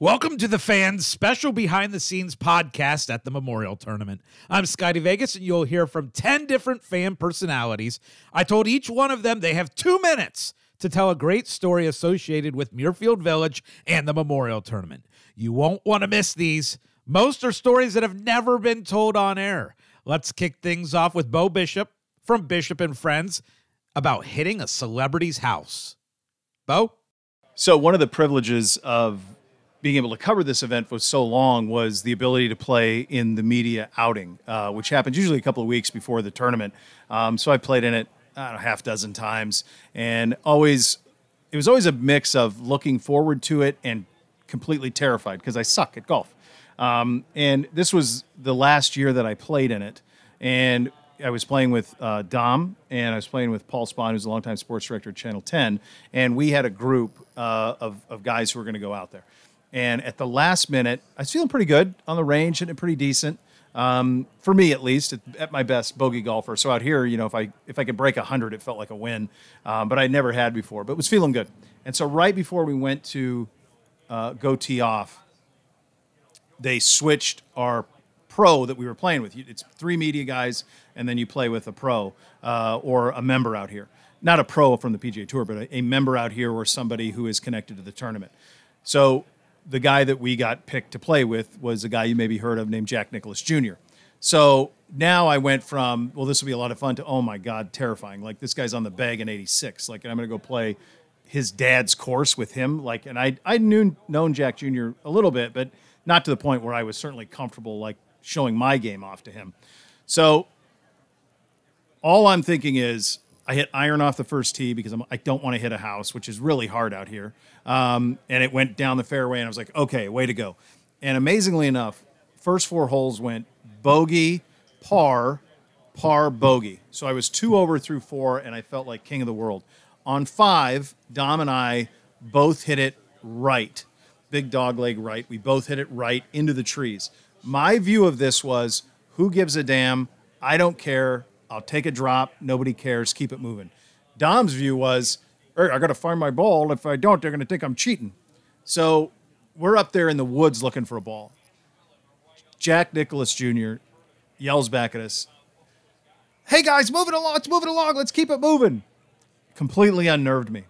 Welcome to the fans' special behind the scenes podcast at the Memorial Tournament. I'm Scotty Vegas, and you'll hear from 10 different fan personalities. I told each one of them they have two minutes to tell a great story associated with Muirfield Village and the Memorial Tournament. You won't want to miss these. Most are stories that have never been told on air. Let's kick things off with Beau Bishop from Bishop and Friends about hitting a celebrity's house. Beau? So, one of the privileges of being able to cover this event for so long was the ability to play in the media outing, uh, which happens usually a couple of weeks before the tournament. Um, so I played in it know, half dozen times, and always it was always a mix of looking forward to it and completely terrified because I suck at golf. Um, and this was the last year that I played in it, and I was playing with uh, Dom and I was playing with Paul Spahn, who's a longtime sports director at Channel 10, and we had a group uh, of, of guys who were going to go out there. And at the last minute, I was feeling pretty good on the range, and pretty decent. Um, for me, at least, at, my best bogey golfer. So out here, you know, if I if I could break hundred, it felt like a win. Um, but I never had before, but was feeling good. And so right before we went to uh, go tee off, they switched our pro that we were playing with. It's three media guys, and then you play with a pro uh, or a member out here. Not a pro from the PGA Tour, but a, a member out here or somebody who is connected to the tournament. So the guy that we got picked to play with was a guy you maybe heard of named Jack Nicklaus Jr. So now I went from, well, this will be a lot of fun to, oh my God, terrifying. Like this guy's on the bag in 86. Like, I'm going to go play his dad's course with him. Like, and I, I knew, known Jack Jr. a little bit, but not to the point where I was certainly comfortable, like showing my game off to him. So all I'm thinking is, I hit iron off the first tee because I'm, I do not want to hit a house, which is really hard out here. Um, and it went down the fairway, and I was like, okay, way to go. And amazingly enough, first four holes went bogey, par, par, bogey. So I was two over through four, and I felt like king of the world. On five, Dom and I both hit it right. Big dog leg right. We both hit it right into the trees. My view of this was who gives a damn? I don't care. I'll take a drop. Nobody cares. Keep it moving. Dom's view was, hey, I got to find my ball. If I don't, they're going to think I'm cheating. So we're up there in the woods looking for a ball. Jack Nicklaus Jr. yells back at us, Hey guys, move it along. Let's move it along. Let's keep it moving. Completely unnerved me.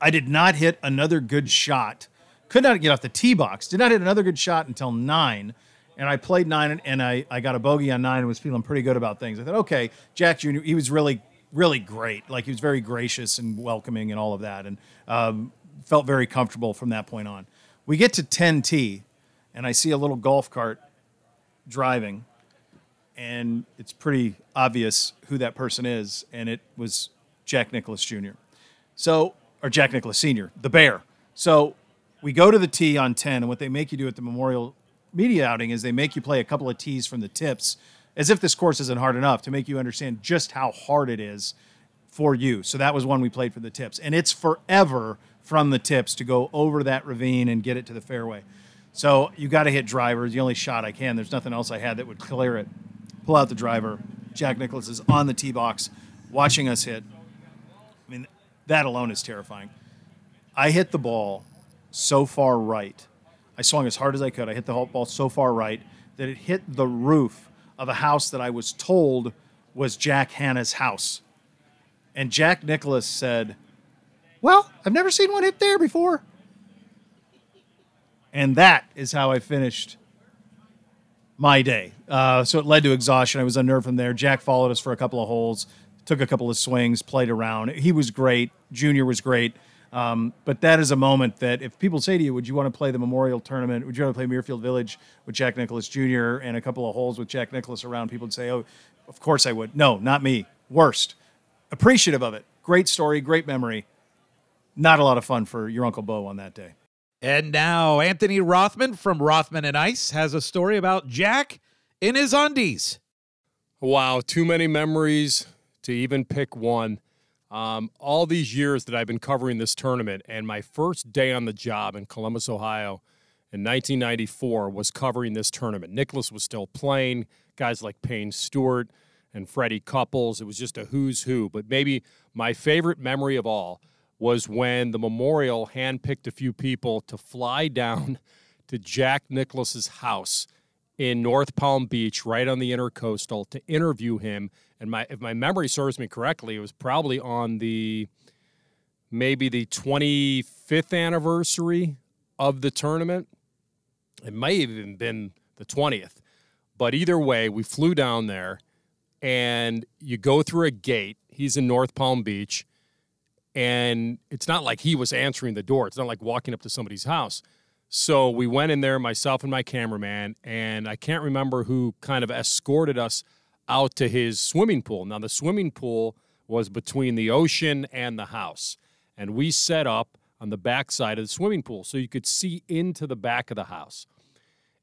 I did not hit another good shot. Could not get off the tee box. Did not hit another good shot until nine and I played nine and I, I got a bogey on nine and was feeling pretty good about things. I thought, okay, Jack Jr., he was really, really great. Like he was very gracious and welcoming and all of that, and um, felt very comfortable from that point on. We get to 10T, and I see a little golf cart driving, and it's pretty obvious who that person is, and it was Jack Nicklaus Jr. So, or Jack Nicklaus Sr., the bear. So we go to the tee on 10, and what they make you do at the Memorial media outing is they make you play a couple of tees from the tips as if this course isn't hard enough to make you understand just how hard it is for you. So that was one we played for the tips. And it's forever from the tips to go over that ravine and get it to the fairway. So you got to hit drivers. The only shot I can. There's nothing else I had that would clear it. Pull out the driver. Jack Nicklaus is on the tee box watching us hit. I mean, that alone is terrifying. I hit the ball so far right I swung as hard as I could. I hit the ball so far right that it hit the roof of a house that I was told was Jack Hanna's house. And Jack Nicklaus said, Well, I've never seen one hit there before. And that is how I finished my day. Uh, so it led to exhaustion. I was unnerved from there. Jack followed us for a couple of holes, took a couple of swings, played around. He was great. Junior was great. Um, but that is a moment that if people say to you, would you want to play the Memorial Tournament? Would you want to play Muirfield Village with Jack Nicklaus Jr. and a couple of holes with Jack Nicklaus around? People would say, oh, of course I would. No, not me. Worst. Appreciative of it. Great story, great memory. Not a lot of fun for your Uncle Beau on that day. And now Anthony Rothman from Rothman and Ice has a story about Jack in his undies. Wow, too many memories to even pick one. Um, all these years that I've been covering this tournament, and my first day on the job in Columbus, Ohio, in 1994, was covering this tournament. Nicklaus was still playing. Guys like Payne Stewart and Freddie Couples. It was just a who's who. But maybe my favorite memory of all was when the memorial handpicked a few people to fly down to Jack Nicklaus's house in North Palm Beach, right on the intercoastal, to interview him. And my, if my memory serves me correctly, it was probably on the maybe the 25th anniversary of the tournament. It may have even been the 20th. But either way, we flew down there and you go through a gate. He's in North Palm Beach. And it's not like he was answering the door. It's not like walking up to somebody's house. So we went in there, myself and my cameraman, and I can't remember who kind of escorted us out to his swimming pool. Now, the swimming pool was between the ocean and the house. And we set up on the back side of the swimming pool so you could see into the back of the house.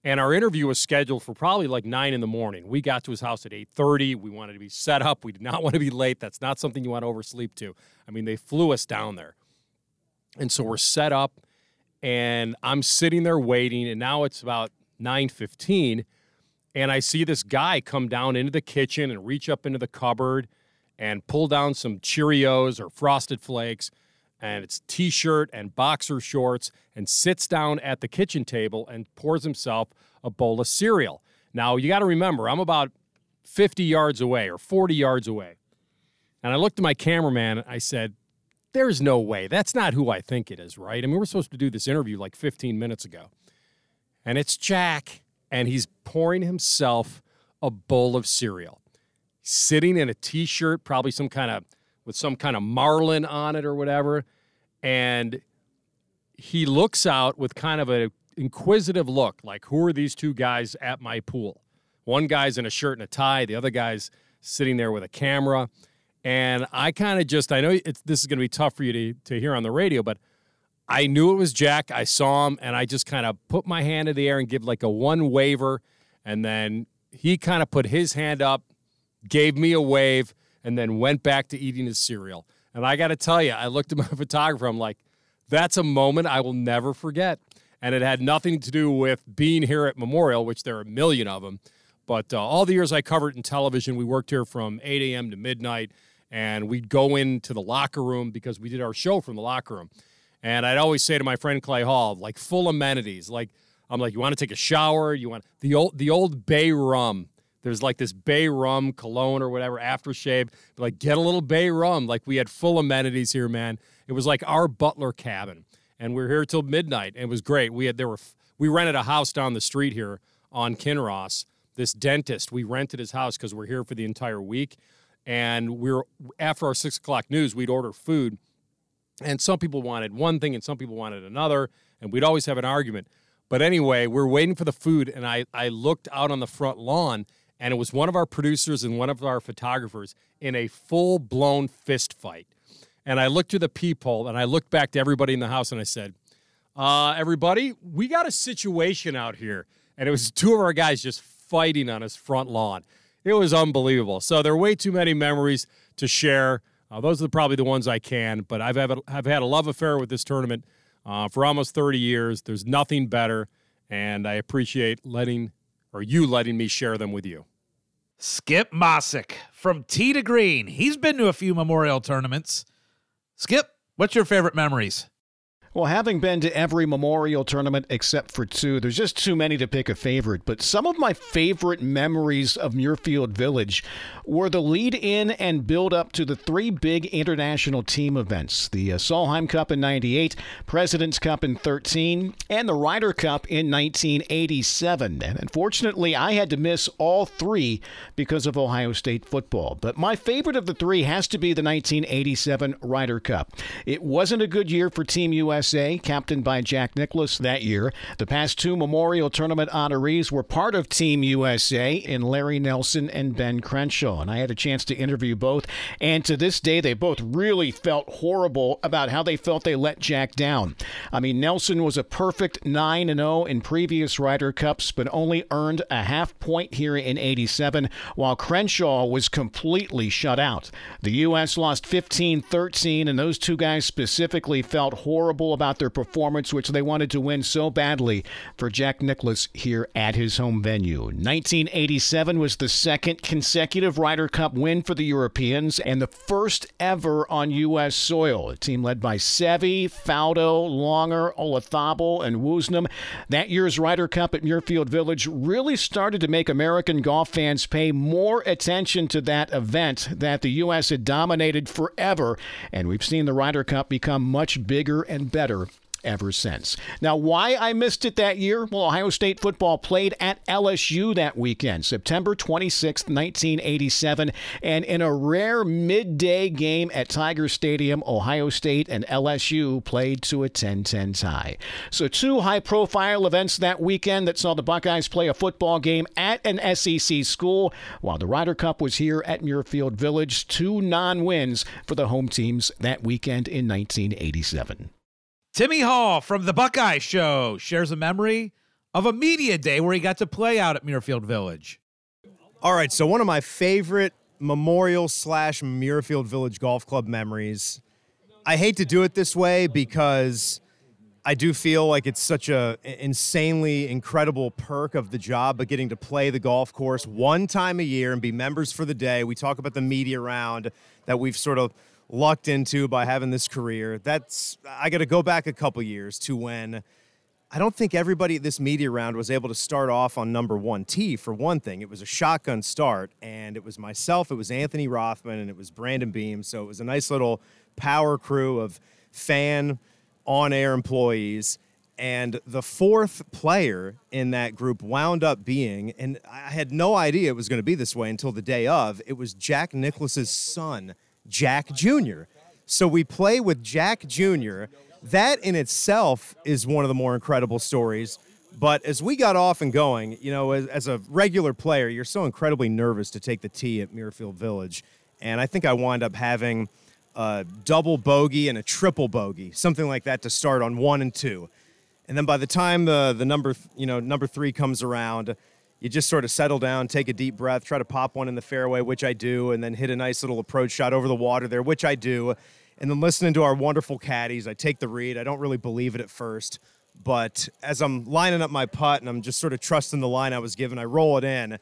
And our interview was scheduled for probably like nine in the morning. We got to his house at 8:30. We wanted to be set up. We did not want to be late. That's not something you want to oversleep to. I mean, they flew us down there. And so we're set up and I'm sitting there waiting, and now it's about 9:15, and I see this guy come down into the kitchen and reach up into the cupboard and pull down some Cheerios or Frosted Flakes, and it's t-shirt and boxer shorts, and sits down at the kitchen table and pours himself a bowl of cereal. Now you got to remember, I'm about 50 yards away or 40 yards away. And I looked at my cameraman. I said, there's no way. That's not who I think it is, right? I mean, we're supposed to do this interview like 15 minutes ago. And it's Jack, and he's pouring himself a bowl of cereal, sitting in a t shirt, probably some kind of, with some kind of marlin on it or whatever. And he looks out with kind of an inquisitive look like, who are these two guys at my pool? One guy's in a shirt and a tie, the other guy's sitting there with a camera. And I kind of just, I know this is going to be tough for you to, to hear on the radio, but I knew it was Jack. I saw him, and I just kind of put my hand in the air and give like a one waver. And then he kind of put his hand up, gave me a wave, and then went back to eating his cereal. And I got to tell you, I looked at my photographer. I'm like, that's a moment I will never forget. And it had nothing to do with being here at Memorial, which there are a million of them. But uh, all the years I covered in television, we worked here from 8 a.m. to midnight and we'd go into the locker room because we did our show from the locker room. And I'd always say to my friend Clay Hall, like full amenities. Like I'm like, you want to take a shower? You want the old the old Bay rum. There's like this Bay rum cologne or whatever aftershave. Like get a little Bay rum. Like we had full amenities here, man. It was like our butler cabin, and we are here till midnight. And it was great. We had there were we rented a house down the street here on Kinross. This dentist, we rented his house because we're here for the entire week and we are after our six o'clock news, we'd order food, and some people wanted one thing and some people wanted another, and we'd always have an argument. But anyway, we're waiting for the food, and I, I looked out on the front lawn, and it was one of our producers and one of our photographers in a full blown fist fight. And I looked through the peephole, and I looked back to everybody in the house, and I said, uh, "Everybody, we got a situation out here." And it was two of our guys just fighting on his front lawn. It was unbelievable. So there are way too many memories to share. Uh, those are probably the ones I can, but I've, have, have had a love affair with this tournament uh, for almost 30 years. There's nothing better, and I appreciate letting or you letting me share them with you. Skip Mosic from Tee to Green. He's been to a few memorial tournaments. Skip, what's your favorite memories? Well, having been to every memorial tournament except for two, there's just too many to pick a favorite. But some of my favorite memories of Muirfield Village were the lead in and build up to the three big international team events the uh, Solheim Cup in 98, President's Cup in 13, and the Ryder Cup in 1987. And unfortunately, I had to miss all three because of Ohio State football. But my favorite of the three has to be the 1987 Ryder Cup. It wasn't a good year for Team US USA, captained by Jack Nicklaus that year. The past two Memorial Tournament honorees were part of Team USA in Larry Nelson and Ben Crenshaw. And I had a chance to interview both. And to this day, they both really felt horrible about how they felt they let Jack down. I mean, Nelson was a perfect 9 0 in previous Ryder Cups, but only earned a half point here in 87, while Crenshaw was completely shut out. The U.S. lost 15 13, and those two guys specifically felt horrible about their performance, which they wanted to win so badly for Jack Nicklaus here at his home venue. 1987 was the second consecutive Ryder Cup win for the Europeans and the first ever on U.S. soil. A team led by Seve, Faldo, Langer, Olazabal, and Woosnam. That year's Ryder Cup at Muirfield Village really started to make American golf fans pay more attention to that event that the U.S. had dominated forever, and we've seen the Ryder Cup become much bigger and better ever since. Now, why I missed it that year? Well, Ohio State football played at LSU that weekend, September 26, 1987, and in a rare midday game at Tiger Stadium, Ohio State and LSU played to a 10-10 tie. So, two high-profile events that weekend that saw the Buckeyes play a football game at an SEC school, while the Ryder Cup was here at Muirfield Village. Two non-wins for the home teams that weekend in 1987. Timmy Hall from the Buckeye Show shares a memory of a media day where he got to play out at Muirfield Village. All right, so one of my favorite Memorial slash Muirfield Village Golf Club memories. I hate to do it this way because I do feel like it's such a insanely incredible perk of the job, but getting to play the golf course one time a year and be members for the day. We talk about the media round that we've sort of lucked into by having this career. That's I got to go back a couple years to when I don't think everybody at this media round was able to start off on number one tee for one thing. It was a shotgun start, and it was myself, it was Anthony Rothman, and it was Brandon Beam. So it was a nice little power crew of fan on air employees. And the fourth player in that group wound up being, and I had no idea it was going to be this way until the day of, it was Jack Nicklaus's son, Jack Jr. So we play with Jack Jr. That in itself is one of the more incredible stories. But as we got off and going, you know, as, as, a regular player, you're so incredibly nervous to take the tee at Muirfield Village. And I think I wind up having a double bogey and a triple bogey, something like that to start on one and two. And then by the time the, the number, you know, number three comes around, you just sort of settle down, take a deep breath, try to pop one in the fairway, which I do, and then hit a nice little approach shot over the water there, which I do. And then listening to our wonderful caddies, I take the read. I don't really believe it at first, but as I'm lining up my putt and I'm just sort of trusting the line I was given, I roll it in,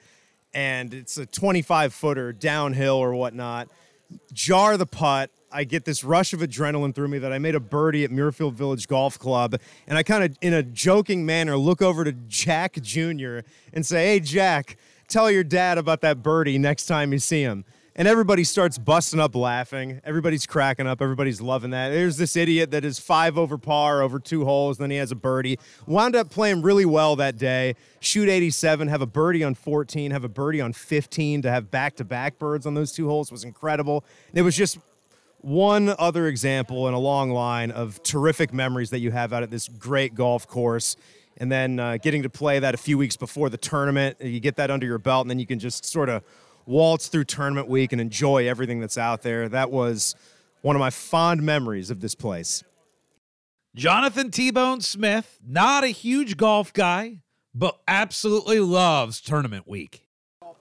and it's a 25 footer downhill or whatnot. Jar the putt, I get this rush of adrenaline through me that I made a birdie at Muirfield Village Golf Club. And I kind of, in a joking manner, look over to Jack Jr. and say, Hey, Jack, tell your dad about that birdie next time you see him. And everybody starts busting up laughing. Everybody's cracking up. Everybody's loving that. There's this idiot that is five over par over two holes. Then he has a birdie. Wound up playing really well that day. Shoot 87, have a birdie on 14, have a birdie on 15 to have back to back birds on those two holes was incredible. It was just one other example in a long line of terrific memories that you have out at this great golf course. And then uh, getting to play that a few weeks before the tournament, you get that under your belt, and then you can just sort of waltz through tournament week and enjoy everything that's out there. That was one of my fond memories of this place. Jonathan T Bone Smith, not a huge golf guy, but absolutely loves tournament week.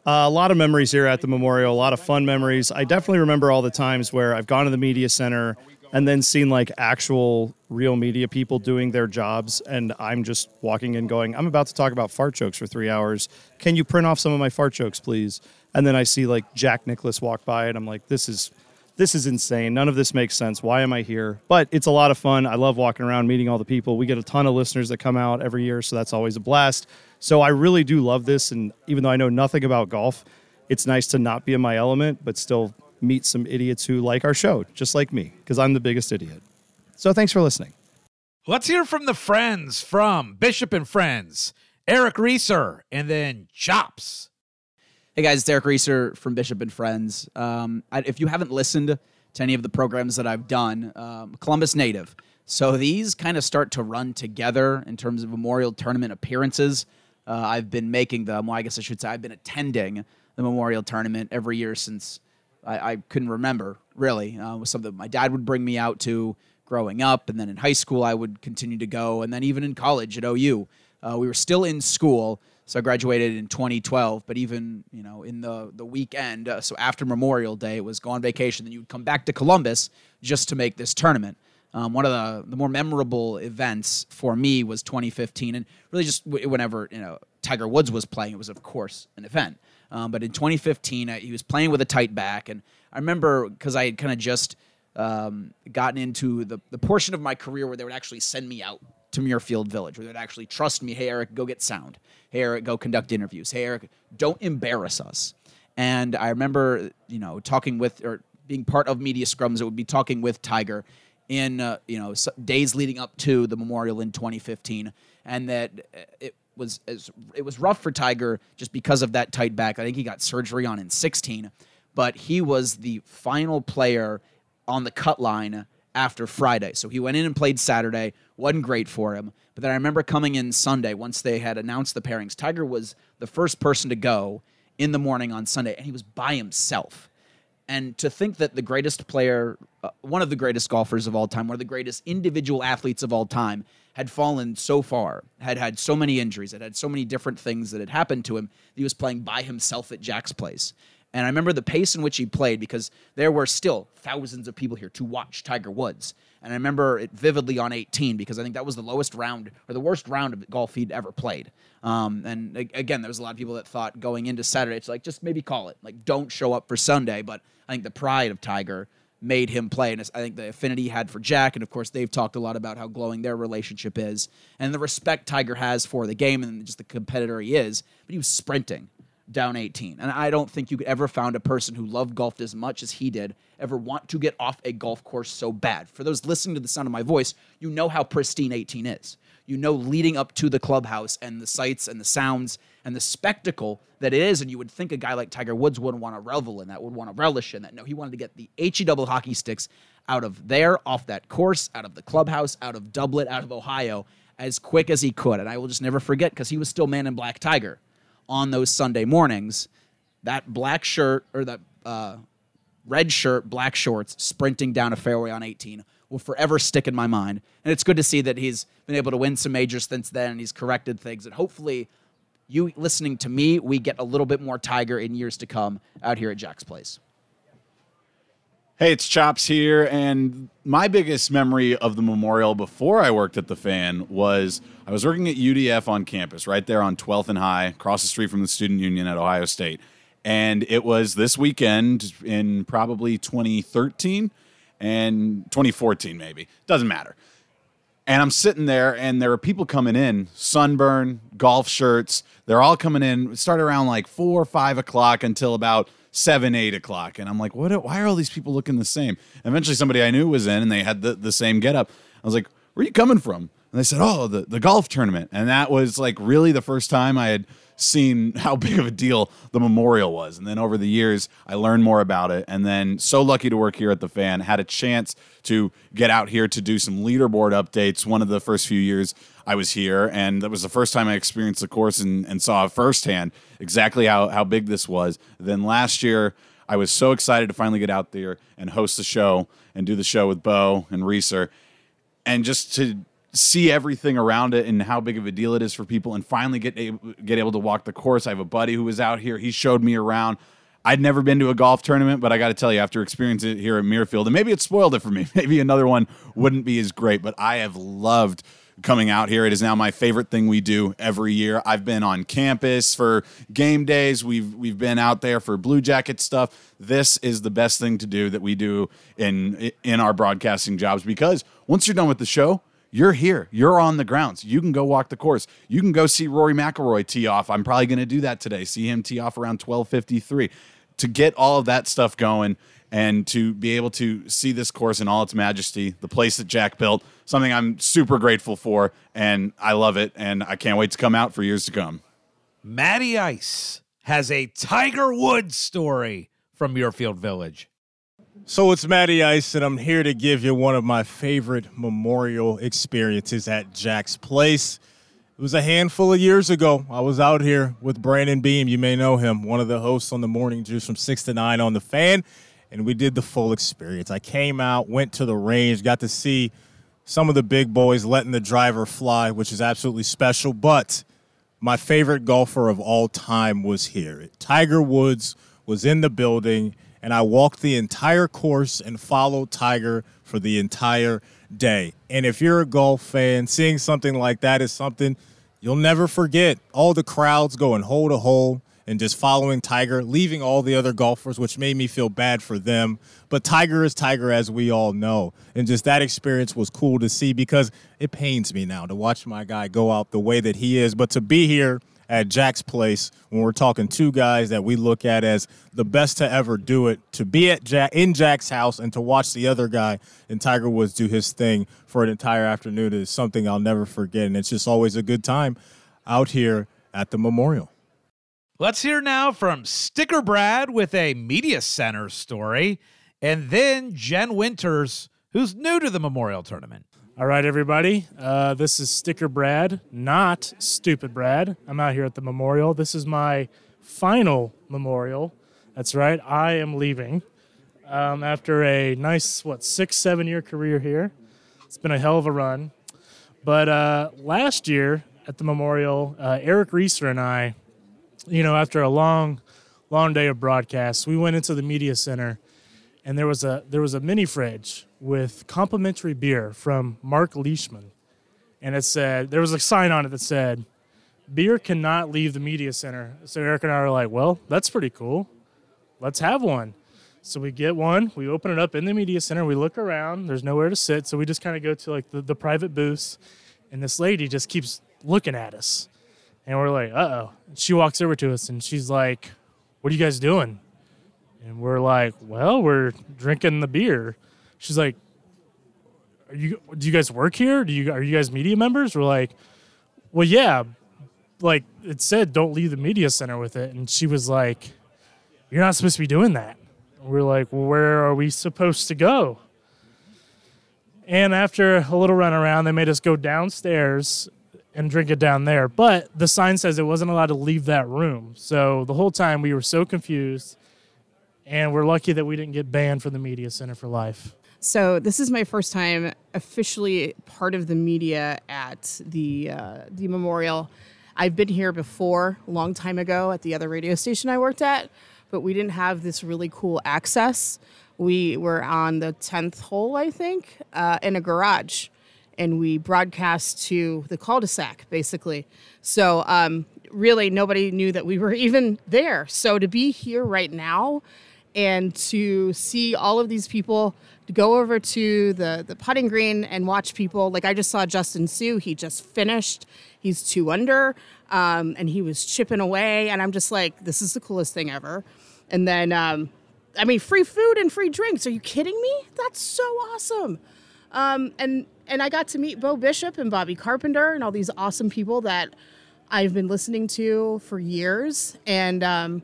Uh, a lot of memories here at the memorial, a lot of fun memories. I definitely remember all the times where I've gone to the media center and then seen like actual real media people doing their jobs and I'm just walking in going, I'm about to talk about fart jokes for 3 hours. Can you print off some of my fart jokes, please? And then I see like Jack Nicklaus walk by and I'm like, this is this is insane. None of this makes sense. Why am I here? But it's a lot of fun. I love walking around, meeting all the people. We get a ton of listeners that come out every year, so that's always a blast. So I really do love this. And even though I know nothing about golf, it's nice to not be in my element, but still meet some idiots who like our show, just like me, because I'm the biggest idiot. So thanks for listening. Let's hear from the friends from Bishop and Friends, Eric Reeser, and then Chops. Hey guys, it's Eric Reeser from Bishop and Friends. Um, I, if you haven't listened to any of the programs that I've done, um, Columbus native. So these kind of start to run together in terms of Memorial Tournament appearances. Uh, I've been making them, well, I guess I should say I've been attending the Memorial Tournament every year since I, I couldn't remember, really. Uh, was something my dad would bring me out to growing up. And then in high school, I would continue to go. And then even in college at OU, uh, we were still in school. So I graduated in 2012, but even you know in the the weekend, uh, so after Memorial Day, it was go on vacation. Then you would come back to Columbus just to make this tournament. Um, one of the, the more memorable events for me was 2015, and really just w- whenever you know Tiger Woods was playing, it was of course an event. Um, but in 2015, uh, he was playing with a tight back, and I remember because I had kind of just um, gotten into the, the portion of my career where they would actually send me out to Muirfield Village, where they'd actually trust me. Hey, Eric, go get sound. Hey, Eric, go conduct interviews. Hey, Eric, don't embarrass us. And I remember, you know, talking with or being part of media scrums It would be talking with Tiger in uh, you know days leading up to the memorial in 2015, and that uh, it was as it was rough for Tiger just because of that tight back. I think he got surgery on in 16, but he was the final player on the cut line after Friday. So he went in and played Saturday. wasn't great for him. But then I remember coming in Sunday once they had announced the pairings. Tiger was the first person to go in the morning on Sunday, and he was by himself. And to think that the greatest player, uh, one of the greatest golfers of all time, one of the greatest individual athletes of all time, had fallen so far, had had so many injuries, had had so many different things that had happened to him, he was playing by himself at Jack's place. And I remember the pace in which he played because there were still thousands of people here to watch Tiger Woods. And I remember it vividly on 18 because I think that was the lowest round or the worst round of golf he'd ever played. Um, and again, there was a lot of people that thought going into Saturday, it's like, just maybe call it. Like, don't show up for Sunday. But I think the pride of Tiger made him play. And I think the affinity he had for Jack, and of course, they've talked a lot about how glowing their relationship is and the respect Tiger has for the game and just the competitor he is. But he was sprinting down 18. And I don't think you could ever found a person who loved golf as much as he did ever want to get off a golf course so bad. For those listening to the sound of my voice, you know how pristine 18 is. You know leading up to the clubhouse and the sights and the sounds and the spectacle that it is. And you would think a guy like Tiger Woods wouldn't want to revel in that, would want to relish in that. No, he wanted to get the HE double hockey sticks out of there, off that course, out of the clubhouse, out of Dublin, out of Ohio, as quick as he could. And I will just never forget because he was still man in black Tiger on those Sunday mornings. That black shirt or that uh, red shirt, black shorts, sprinting down a fairway on 18 will forever stick in my mind. And it's good to see that he's been able to win some majors since then and he's corrected things. And hopefully, you listening to me, we get a little bit more Tiger in years to come out here at Jack's Place. Hey, it's Chops here, and my biggest memory of the memorial before I worked at the fan was I was working at UDF on campus, right there on 12th and High, across the street from the student union at Ohio State. And it was this weekend in probably 2013 and 2014, maybe. Doesn't matter. And I'm sitting there, and there are people coming in, sunburn, golf shirts. They're all coming in. Start around like four or five o'clock until about seven, eight o'clock. And I'm like, what? Why are all these people looking the same? Eventually, somebody I knew was in, and they had the, the same getup. I was like, where are you coming from? And they said, oh, the, the golf tournament. And that was like really the first time I had seen how big of a deal the memorial was. And then over the years, I learned more about it. And then so lucky to work here at the fan, had a chance to get out here to do some leaderboard updates one of the first few years I was here. And that was the first time I experienced the course and, and saw firsthand exactly how, how big this was. Then last year, I was so excited to finally get out there and host the show and do the show with Beau and Reeser. And just to see everything around it and how big of a deal it is for people and finally get able, get able to walk the course. I have a buddy who was out here. He showed me around. I'd never been to a golf tournament, but I got to tell you, after experiencing it here at Muirfield, and maybe it spoiled it for me. Maybe another one wouldn't be as great, but I have loved coming out here. It is now my favorite thing we do every year. I've been on campus for game days. We've we've been out there for Blue Jacket stuff. This is the best thing to do that we do in in our broadcasting jobs because once you're done with the show, you're here. You're on the grounds. You can go walk the course. You can go see Rory McIlroy tee off. I'm probably going to do that today. See him tee off around 12:53. To get all of that stuff going and to be able to see this course in all its majesty, the place that Jack built, something I'm super grateful for, and I love it, and I can't wait to come out for years to come. Matty Ice has a Tiger Woods story from Muirfield Village. So it's Matty Ice, and I'm here to give you one of my favorite memorial experiences at Jack's Place. It was a handful of years ago. I was out here with Brandon Beam. You may know him, one of the hosts on the Morning Juice from 6 to 9 on the fan. And we did the full experience. I came out, went to the range, got to see some of the big boys letting the driver fly, which is absolutely special. But my favorite golfer of all time was here. Tiger Woods was in the building and I walked the entire course and followed Tiger for the entire day. And if you're a golf fan, seeing something like that is something you'll never forget. All the crowds going hole to hole and just following Tiger, leaving all the other golfers, which made me feel bad for them. But Tiger is Tiger, as we all know. And just that experience was cool to see because it pains me now to watch my guy go out the way that he is. But to be here at Jack's place when we're talking two guys that we look at as the best to ever do it, to be at Jack in Jack's house and to watch the other guy and Tiger Woods do his thing for an entire afternoon is something I'll never forget. And it's just always a good time out here at the memorial. Let's hear now from Sticker Brad with a media center story, and then Jen Winters, who's new to the Memorial Tournament. All right, everybody. Uh, this is Sticker Brad, not Stupid Brad. I'm out here at the memorial. This is my final memorial. That's right. I am leaving um, after a nice, what, six, seven year career here. It's been a hell of a run. But uh, last year at the memorial, uh, Eric Reeser and I you know, after a long, long day of broadcasts, we went into the media center, and there was a there was a mini fridge with complimentary beer from Mark Leishman, and it said there was a sign on it that said, "Beer cannot leave the media center." So Eric and I were like, "Well, that's pretty cool. Let's have one." So we get one, we open it up in the media center, we look around, there's nowhere to sit, so we just kind of go to like the, the private booths, and this lady just keeps looking at us. And we're like, uh oh. She walks over to us and she's like, What are you guys doing? And we're like, Well, we're drinking the beer. She's like, Are you do you guys work here? Do you are you guys media members? We're like, Well, yeah. Like it said, don't leave the media center with it. And she was like, You're not supposed to be doing that. And we're like, Well, where are we supposed to go? And after a little run around, they made us go downstairs and drink it down there. But the sign says it wasn't allowed to leave that room. So the whole time we were so confused. And we're lucky that we didn't get banned from the Media Center for life. So this is my first time officially part of the media at the uh, the memorial. I've been here before, a long time ago, at the other radio station I worked at, but we didn't have this really cool access. We were on the tenth hole, I think, uh, in a garage and we broadcast to the cul-de-sac basically so um, really nobody knew that we were even there so to be here right now and to see all of these people go over to the the putting green and watch people. Like i just saw justin Suh, he just finished. He's two under um, and he was chipping away. And i'm just like this is the coolest thing ever. And then um, i mean free food and free drinks. Are you kidding me? That's so awesome. Um, and and I got to meet Beau Bishop and Bobby Carpenter and all these awesome people that I've been listening to for years. And um,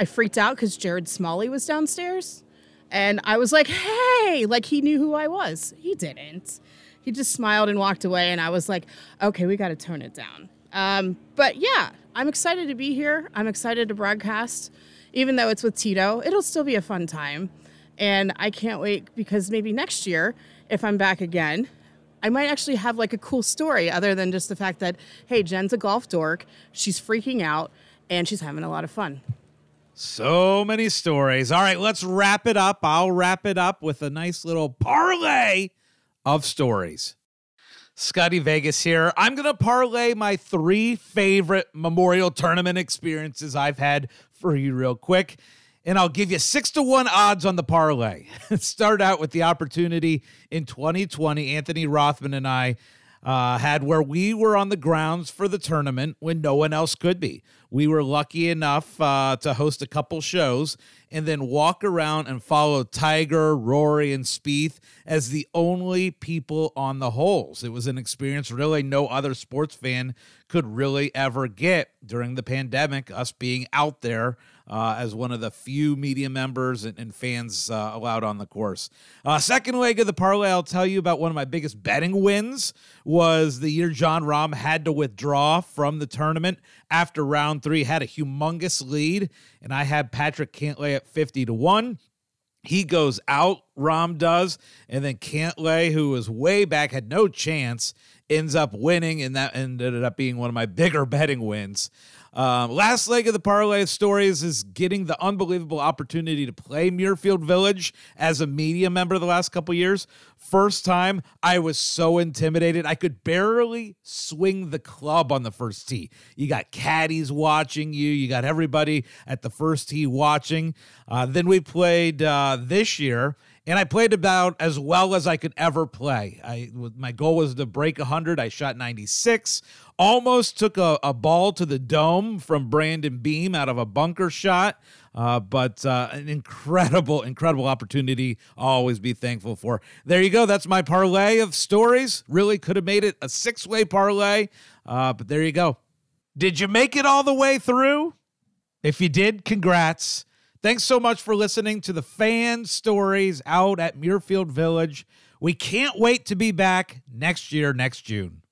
I freaked out because Jared Smalley was downstairs. And I was like, hey, like he knew who I was. He didn't. He just smiled and walked away. And I was like, okay, we got to tone it down. Um, but yeah, I'm excited to be here. I'm excited to broadcast. Even though it's with Tito, it'll still be a fun time. And I can't wait because maybe next year, if I'm back again, I might actually have like a cool story other than just the fact that, hey, Jen's a golf dork, she's freaking out, and she's having a lot of fun. So many stories. All right, let's wrap it up. I'll wrap it up with a nice little parlay of stories. Scotty Vegas here. I'm going to parlay my three favorite Memorial Tournament experiences I've had for you, real quick and I'll give you six to one odds on the parlay. Start out with the opportunity in 2020. Anthony Rothman and I uh, had where we were on the grounds for the tournament when no one else could be. We were lucky enough uh, to host a couple shows and then walk around and follow Tiger, Rory, and Spieth as the only people on the holes. It was an experience really no other sports fan could really ever get during the pandemic, us being out there uh, as one of the few media members and, and fans uh, allowed on the course. Uh, second leg of the parlay, I'll tell you about one of my biggest betting wins was the year Jon Rahm had to withdraw from the tournament after round three, had a humongous lead, and I had Patrick Cantlay at 50 to 1. He goes out, Rahm does, and then Cantlay, who was way back, had no chance ends up winning, and that ended up being one of my bigger betting wins. Um, last leg of the parlay stories is getting the unbelievable opportunity to play Muirfield Village as a media member the last couple years. First time, I was so intimidated. I could barely swing the club on the first tee. You got caddies watching you, you got everybody at the first tee watching. Uh, then we played uh, this year and I played about as well as I could ever play. I my goal was to break 100. I shot 96. Almost took a, a ball to the dome from Brandon Beam out of a bunker shot. Uh, but uh, an incredible, incredible opportunity. I'll always be thankful for. There you go. That's my parlay of stories. Really could have made it a six way parlay, uh, but there you go. Did you make it all the way through? If you did, congrats. Thanks so much for listening to the fan stories out at Muirfield Village. We can't wait to be back next year, next June.